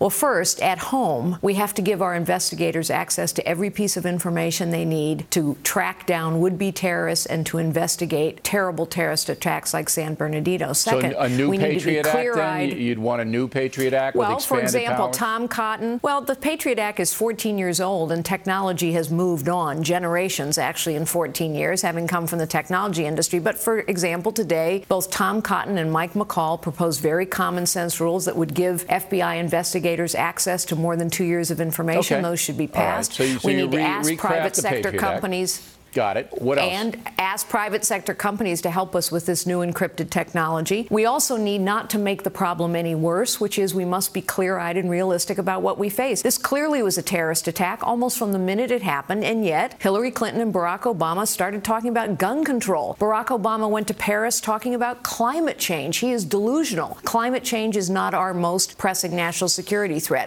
Well, first, at home, we have to give our investigators access to every piece of information they need to track down would be terrorists and to investigate terrible terrorist attacks like San Bernardino. Second, so a new we Patriot need to be Act, then? You'd want a new Patriot Act well, with expanded Well, for example, powers? Tom Cotton. Well, the Patriot Act is 14 years old, and technology has moved on generations, actually, in 14 years, having come from the technology industry. But for example, today, both Tom Cotton and Mike McCaul proposed very common sense rules that would give FBI investigators access to more than two years of information. Okay. Those should be All right. passed. So you- so we need to ask private sector companies. Act. Got it. What else? And ask private sector companies to help us with this new encrypted technology. We also need not to make the problem any worse, which is we must be clear eyed and realistic about what we face. This clearly was a terrorist attack almost from the minute it happened, and yet Hillary Clinton and Barack Obama started talking about gun control. Barack Obama went to Paris talking about climate change. He is delusional. Climate change is not our most pressing national security threat.